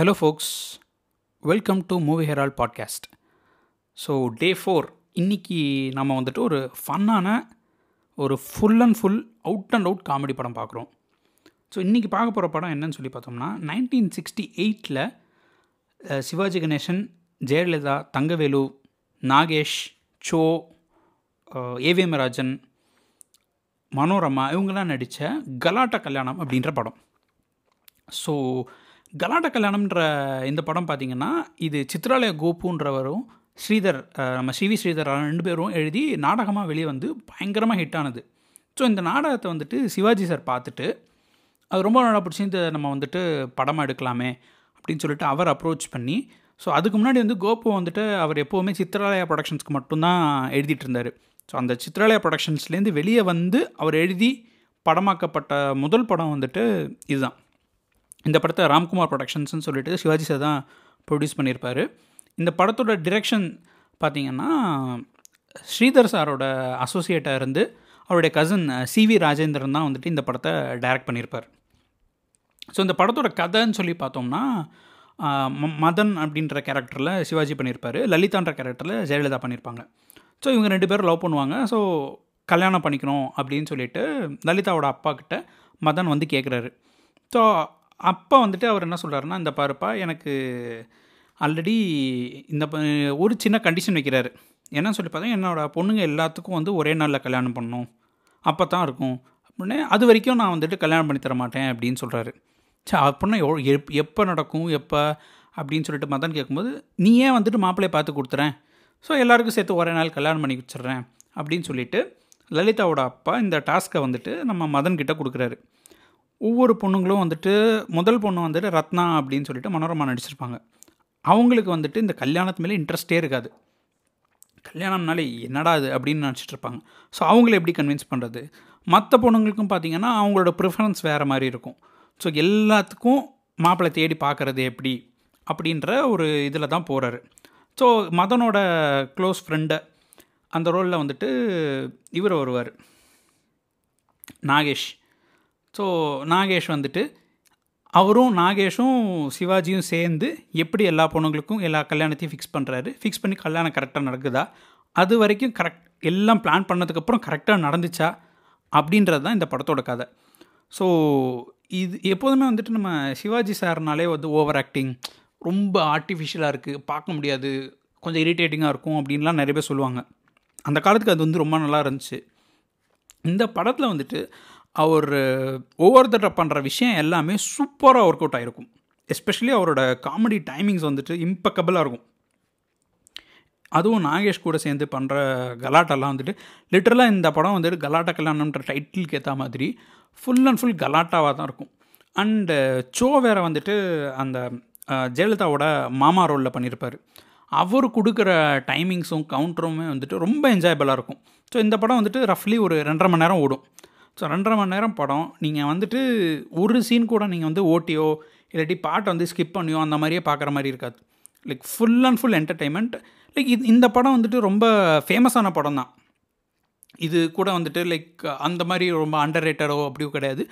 Hello folks welcome to movie herald podcast so day four இன்றைக்கி நம்ம வந்துட்டு ஒரு ஃபன்னான ஒரு full and full out and out comedy படம் பார்க்குறோம். ஸோ இன்றைக்கி பார்க்க போகிற படம் என்னன்னு சொல்லி பார்த்தோம்னா நைன்டீன் சிக்ஸ்டி எயிட்டில் சிவாஜி கணேசன் ஜெயலலிதா தங்கவேலு நாகேஷ் சோ ஏவிஎம் ராஜன் மனோரமா இவங்கெல்லாம் நடித்த கலாட்டா கல்யாணம் அப்படின்ற படம். ஸோ கலாட்ட கல்யாணம்ன்ற இந்த படம் பார்த்தீங்கன்னா இது சித்ராலய கோபுன்றவரும் ஸ்ரீதர் நம்ம சிவி ஸ்ரீதர் ரெண்டு பேரும் எழுதி நாடகமாக வெளியே வந்து பயங்கரமாக ஹிட் ஆனது. ஸோ இந்த நாடகத்தை வந்துட்டு சிவாஜி சார் பார்த்துட்டு அது ரொம்ப நல்லா பிடிச்சி இந்த நம்ம வந்துட்டு படமாக எடுக்கலாமே அப்படின்னு சொல்லிட்டு அவர் அப்ரோச் பண்ணி ஸோ அதுக்கு முன்னாடி வந்து கோபு வந்துட்டு அவர் எப்போவுமே சித்ராலயா ப்ரொடக்ஷன்ஸ்க்கு மட்டும்தான் எழுதிட்டு இருந்தார். ஸோ அந்த சித்ராலயா ப்ரொடக்ஷன்ஸ்லேருந்து வெளியே வந்து அவர் எழுதி படமாக்கப்பட்ட முதல் படம் வந்துட்டு இதுதான். இந்த படத்தை ராம்குமார் ப்ரொடக்ஷன்ஸ்னு சொல்லிட்டு சிவாஜி சார் தான் ப்ரொடியூஸ் பண்ணியிருப்பார். இந்த படத்தோட டிரெக்ஷன் பார்த்தீங்கன்னா ஸ்ரீதர் சாரோட அசோசியேட்டாக இருந்து அவருடைய கசின் சிவி ராஜேந்திரன் தான் வந்துட்டு இந்த படத்தை டைரக்ட் பண்ணியிருப்பார். ஸோ இந்த படத்தோட கதைன்னு சொல்லி பார்த்தோம்னா ம- மதன் அப்படின்ற கேரக்டரில் சிவாஜி பண்ணியிருப்பார். லலிதான்ற கேரக்டரில் ஜெயலலிதா பண்ணியிருப்பாங்க. ஸோ இவங்க ரெண்டு பேரும் லவ் பண்ணுவாங்க. ஸோ கல்யாணம் பண்ணிக்கணும் அப்படின்னு சொல்லிட்டு லலிதாவோட அப்பா கிட்ட மதன் வந்து கேட்குறாரு ஸோ அப்பா வந்துட்டு அவர் என்ன சொல்கிறாருன்னா இந்த பாருப்பா எனக்கு ஆல்ரெடி இந்த ப- ஒரு சின்ன கண்டிஷன் வைக்கிறாரு. என்ன சொல்லி பார்த்தா என்னோடய பொண்ணுங்க எல்லாத்துக்கும் வந்து ஒரே நாளில் கல்யாணம் பண்ணும். அப்போ தான் இருக்கும். அப்படின்னே அது வரைக்கும் நான் வந்துட்டு கல்யாணம் பண்ணி தர மாட்டேன் அப்படின்னு சொல்கிறாரு சரி அப்படின்னா எவ்வளோ எப் எப்போ நடக்கும் எப்போ? அப்படின்னு சொல்லிட்டு மதன் கேட்கும்போது நீ ஏன் வந்துட்டு மாப்பிள்ளையை பார்த்து கொடுத்துறேன்? ஸோ எல்லாருக்கும் சேர்த்து ஒரே நாள் கல்யாணம் பண்ணி வச்சிடுறேன் அப்படின்னு சொல்லிட்டு லலிதாவோட அப்பா இந்த டாஸ்க்கை வந்துட்டு நம்ம மதன் கிட்ட கொடுக்குறாரு. ஒவ்வொரு பொண்ணுங்களும் வந்துட்டு முதல் பொண்ணு வந்துட்டு ரத்னா அப்படின்னு சொல்லிட்டு மனோரமா நடிச்சிருப்பாங்க. அவங்களுக்கு வந்துட்டு இந்த கல்யாணத்து மேலே இன்ட்ரெஸ்டே இருக்காது. கல்யாணம்னாலே என்னடா அது அப்படின்னு நினச்சிட்டு இருப்பாங்க. ஸோ அவங்கள எப்படி கன்வின்ஸ் பண்ணுறது மற்ற பொண்ணுங்களுக்கும் பார்த்தீங்கன்னா அவங்களோட ப்ரிஃபரன்ஸ் வேறு மாதிரி இருக்கும். ஸோ எல்லாத்துக்கும் மாப்பிள்ளை தேடி பார்க்குறது எப்படி? அப்படின்ற ஒரு இதில் தான் போகிறாரு ஸோ மதனோட க்ளோஸ் ஃப்ரெண்டை அந்த ரோலில் வந்துட்டு இவர் வருவார். நாகேஷ். ஸோ நாகேஷ் வந்துட்டு அவரும் நாகேஷும் சிவாஜியும் சேர்ந்து எப்படி எல்லா பொண்ணுங்களுக்கும் எல்லா கல்யாணத்தையும் ஃபிக்ஸ் பண்ணுறாரு ஃபிக்ஸ் பண்ணி கல்யாணம் கரெக்டாக நடக்குதா? அது வரைக்கும் கரெக்ட் எல்லாம் பிளான் பண்ணதுக்கப்புறம் கரெக்டாக நடந்துச்சா? அப்படின்றது தான் இந்த படத்தோட கதை. ஸோ இது எப்போதுமே வந்துட்டு நம்ம சிவாஜி சார்னாலே வந்து ஓவர் ஆக்டிங் ரொம்ப ஆர்டிஃபிஷியலாக இருக்குது பார்க்க முடியாது கொஞ்சம் இரிட்டேட்டிங்காக இருக்கும் அப்படின்லாம் நிறைய பேர் சொல்லுவாங்க. அந்த காலத்துக்கு அது வந்து ரொம்ப நல்லா இருந்துச்சு. இந்த படத்தில் வந்துட்டு அவர் ஒவ்வொரு தடவை பண்ணுற விஷயம் எல்லாமே சூப்பராக ஒர்க் அவுட் ஆகிருக்கும் எஸ்பெஷலி அவரோட காமெடி டைமிங்ஸ் வந்துட்டு இம்பக்கபிளாக இருக்கும். அதுவும் நாகேஷ் கூட சேர்ந்து பண்ணுற கலாட்டெல்லாம் வந்துட்டு லிட்டரலாக இந்த படம் வந்துட்டு கலாட்டா கல்யாணம்ன்ற டைட்டிலுக்கு ஏற்ற மாதிரி ஃபுல் அண்ட் ஃபுல் கலாட்டாவாக தான் இருக்கும். அண்டு சோ வேற வந்துட்டு அந்த ஜெயலலிதாவோட மாமா ரோலில் பண்ணியிருப்பார் அவர் கொடுக்குற டைமிங்ஸும் கவுண்டருமே வந்துட்டு ரொம்ப என்ஜாயபிளாக இருக்கும். ஸோ இந்த படம் வந்துட்டு ரஃப்லி ஒரு ரெண்டரை மணி நேரம் ஓடும். ஸோ ரெண்டரை மணி நேரம் படம். நீங்கள் வந்துட்டு ஒரு சீன் கூட நீங்கள் வந்து ஓட்டியோ இல்லாட்டி பாட்டை வந்து ஸ்கிப் பண்ணியோ அந்த மாதிரியே பார்க்குற மாதிரி இருக்காது. Like full and full entertainment like இது இந்த படம் வந்துட்டு ரொம்ப ஃபேமஸான படம் தான். இது கூட வந்துட்டு லைக் அந்த மாதிரி ரொம்ப அண்டர் ரேட்டடோ அப்படியோ கிடையாது.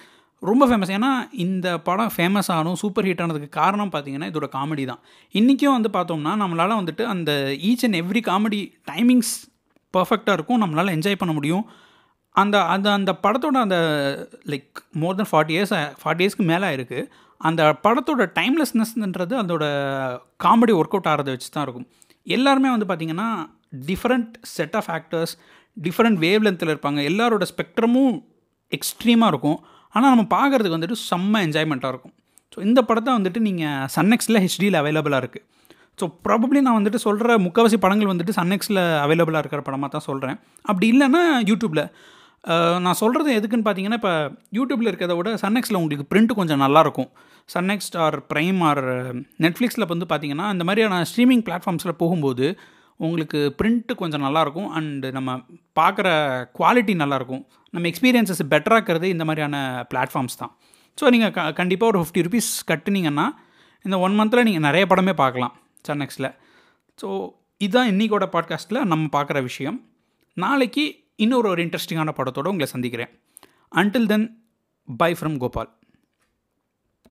ரொம்ப ஃபேமஸ் ஏன்னா இந்த படம் ஃபேமஸ் ஆனும் சூப்பர் ஹிட் ஆனதுக்கு காரணம் பார்த்தீங்கன்னா இதோட காமெடி தான். இன்றைக்கும் வந்து பார்த்தோம்னா நம்மளால் வந்துட்டு அந்த each and every comedy timings பர்ஃபெக்டாக இருக்கும். நம்மளால் என்ஜாய் பண்ண முடியும். அந்த அந்த அந்த படத்தோட அந்த like more then forty years forty இயர்ஸ்க்கு மேலே இருக்குது அந்த படத்தோட டைம்லெஸ்னஸ்ன்றது அதோட காமெடி ஒர்க் அவுட் ஆகிறத வச்சு தான் இருக்கும். எல்லாருமே வந்து பார்த்திங்கன்னா different set of actors different wave லென்த்தில் இருப்பாங்க. எல்லாரோட ஸ்பெக்ட்ரமும் எக்ஸ்ட்ரீமாக இருக்கும். ஆனால் நம்ம பார்க்குறதுக்கு வந்துட்டு செம்ம என்ஜாய்மெண்ட்டாக இருக்கும். ஸோ இந்த படத்தை வந்துட்டு நீங்கள் சன்னெக்ஸில் ஹெச்டியில் அவைலபிளாக இருக்குது ஸோ ப்ராபப்ளி நான் வந்துட்டு சொல்கிற முக்கால்வாசி படங்கள் வந்துட்டு சன்னெக்ஸில் அவைலபிளாக இருக்கிற படமாக தான் சொல்கிறேன் அப்படி இல்லைன்னா யூடியூப்பில் நான் சொல்கிறது எதுக்குன்னு பார்த்தீங்கன்னா இப்போ யூடியூப்பில் இருக்கிறத விட சன்னெக்ஸில் உங்களுக்கு பிரிண்ட் கொஞ்சம் நல்லாயிருக்கும். சன்னெக்ஸ்ட் ஆர் ப்ரைம் ஆர் நெட்ஃப்ளிக்ஸில் வந்து பார்த்தீங்கன்னா இந்த மாதிரியான ஸ்ட்ரீமிங் பிளாட்ஃபார்ம்ஸில் போகும்போது உங்களுக்கு பிரிண்ட்டு கொஞ்சம் நல்லாயிருக்கும் அண்டு நம்ம பார்க்குற குவாலிட்டி நல்லாயிருக்கும். நம்ம எக்ஸ்பீரியன்ஸஸ் பெட்டராக்கிறது இந்த மாதிரியான பிளாட்ஃபார்ம்ஸ் தான். ஸோ நீங்கள் க கண்டிப்பாக ஒரு ஃபிஃப்டி ருபீஸ் கட்டுனீங்கன்னா இந்த ஒன் மந்தில் நீங்கள் நிறைய படமே பார்க்கலாம் சன்னெக்ஸில் ஸோ இதுதான் இன்றைக்கோட பாட்காஸ்ட்டில் நம்ம பார்க்குற விஷயம். நாளைக்கு இன்னொரு ஒரு இன்ட்ரெஸ்டிங்கான படத்தோடு உங்களை சந்திக்கிறேன். Until then bye from Gopal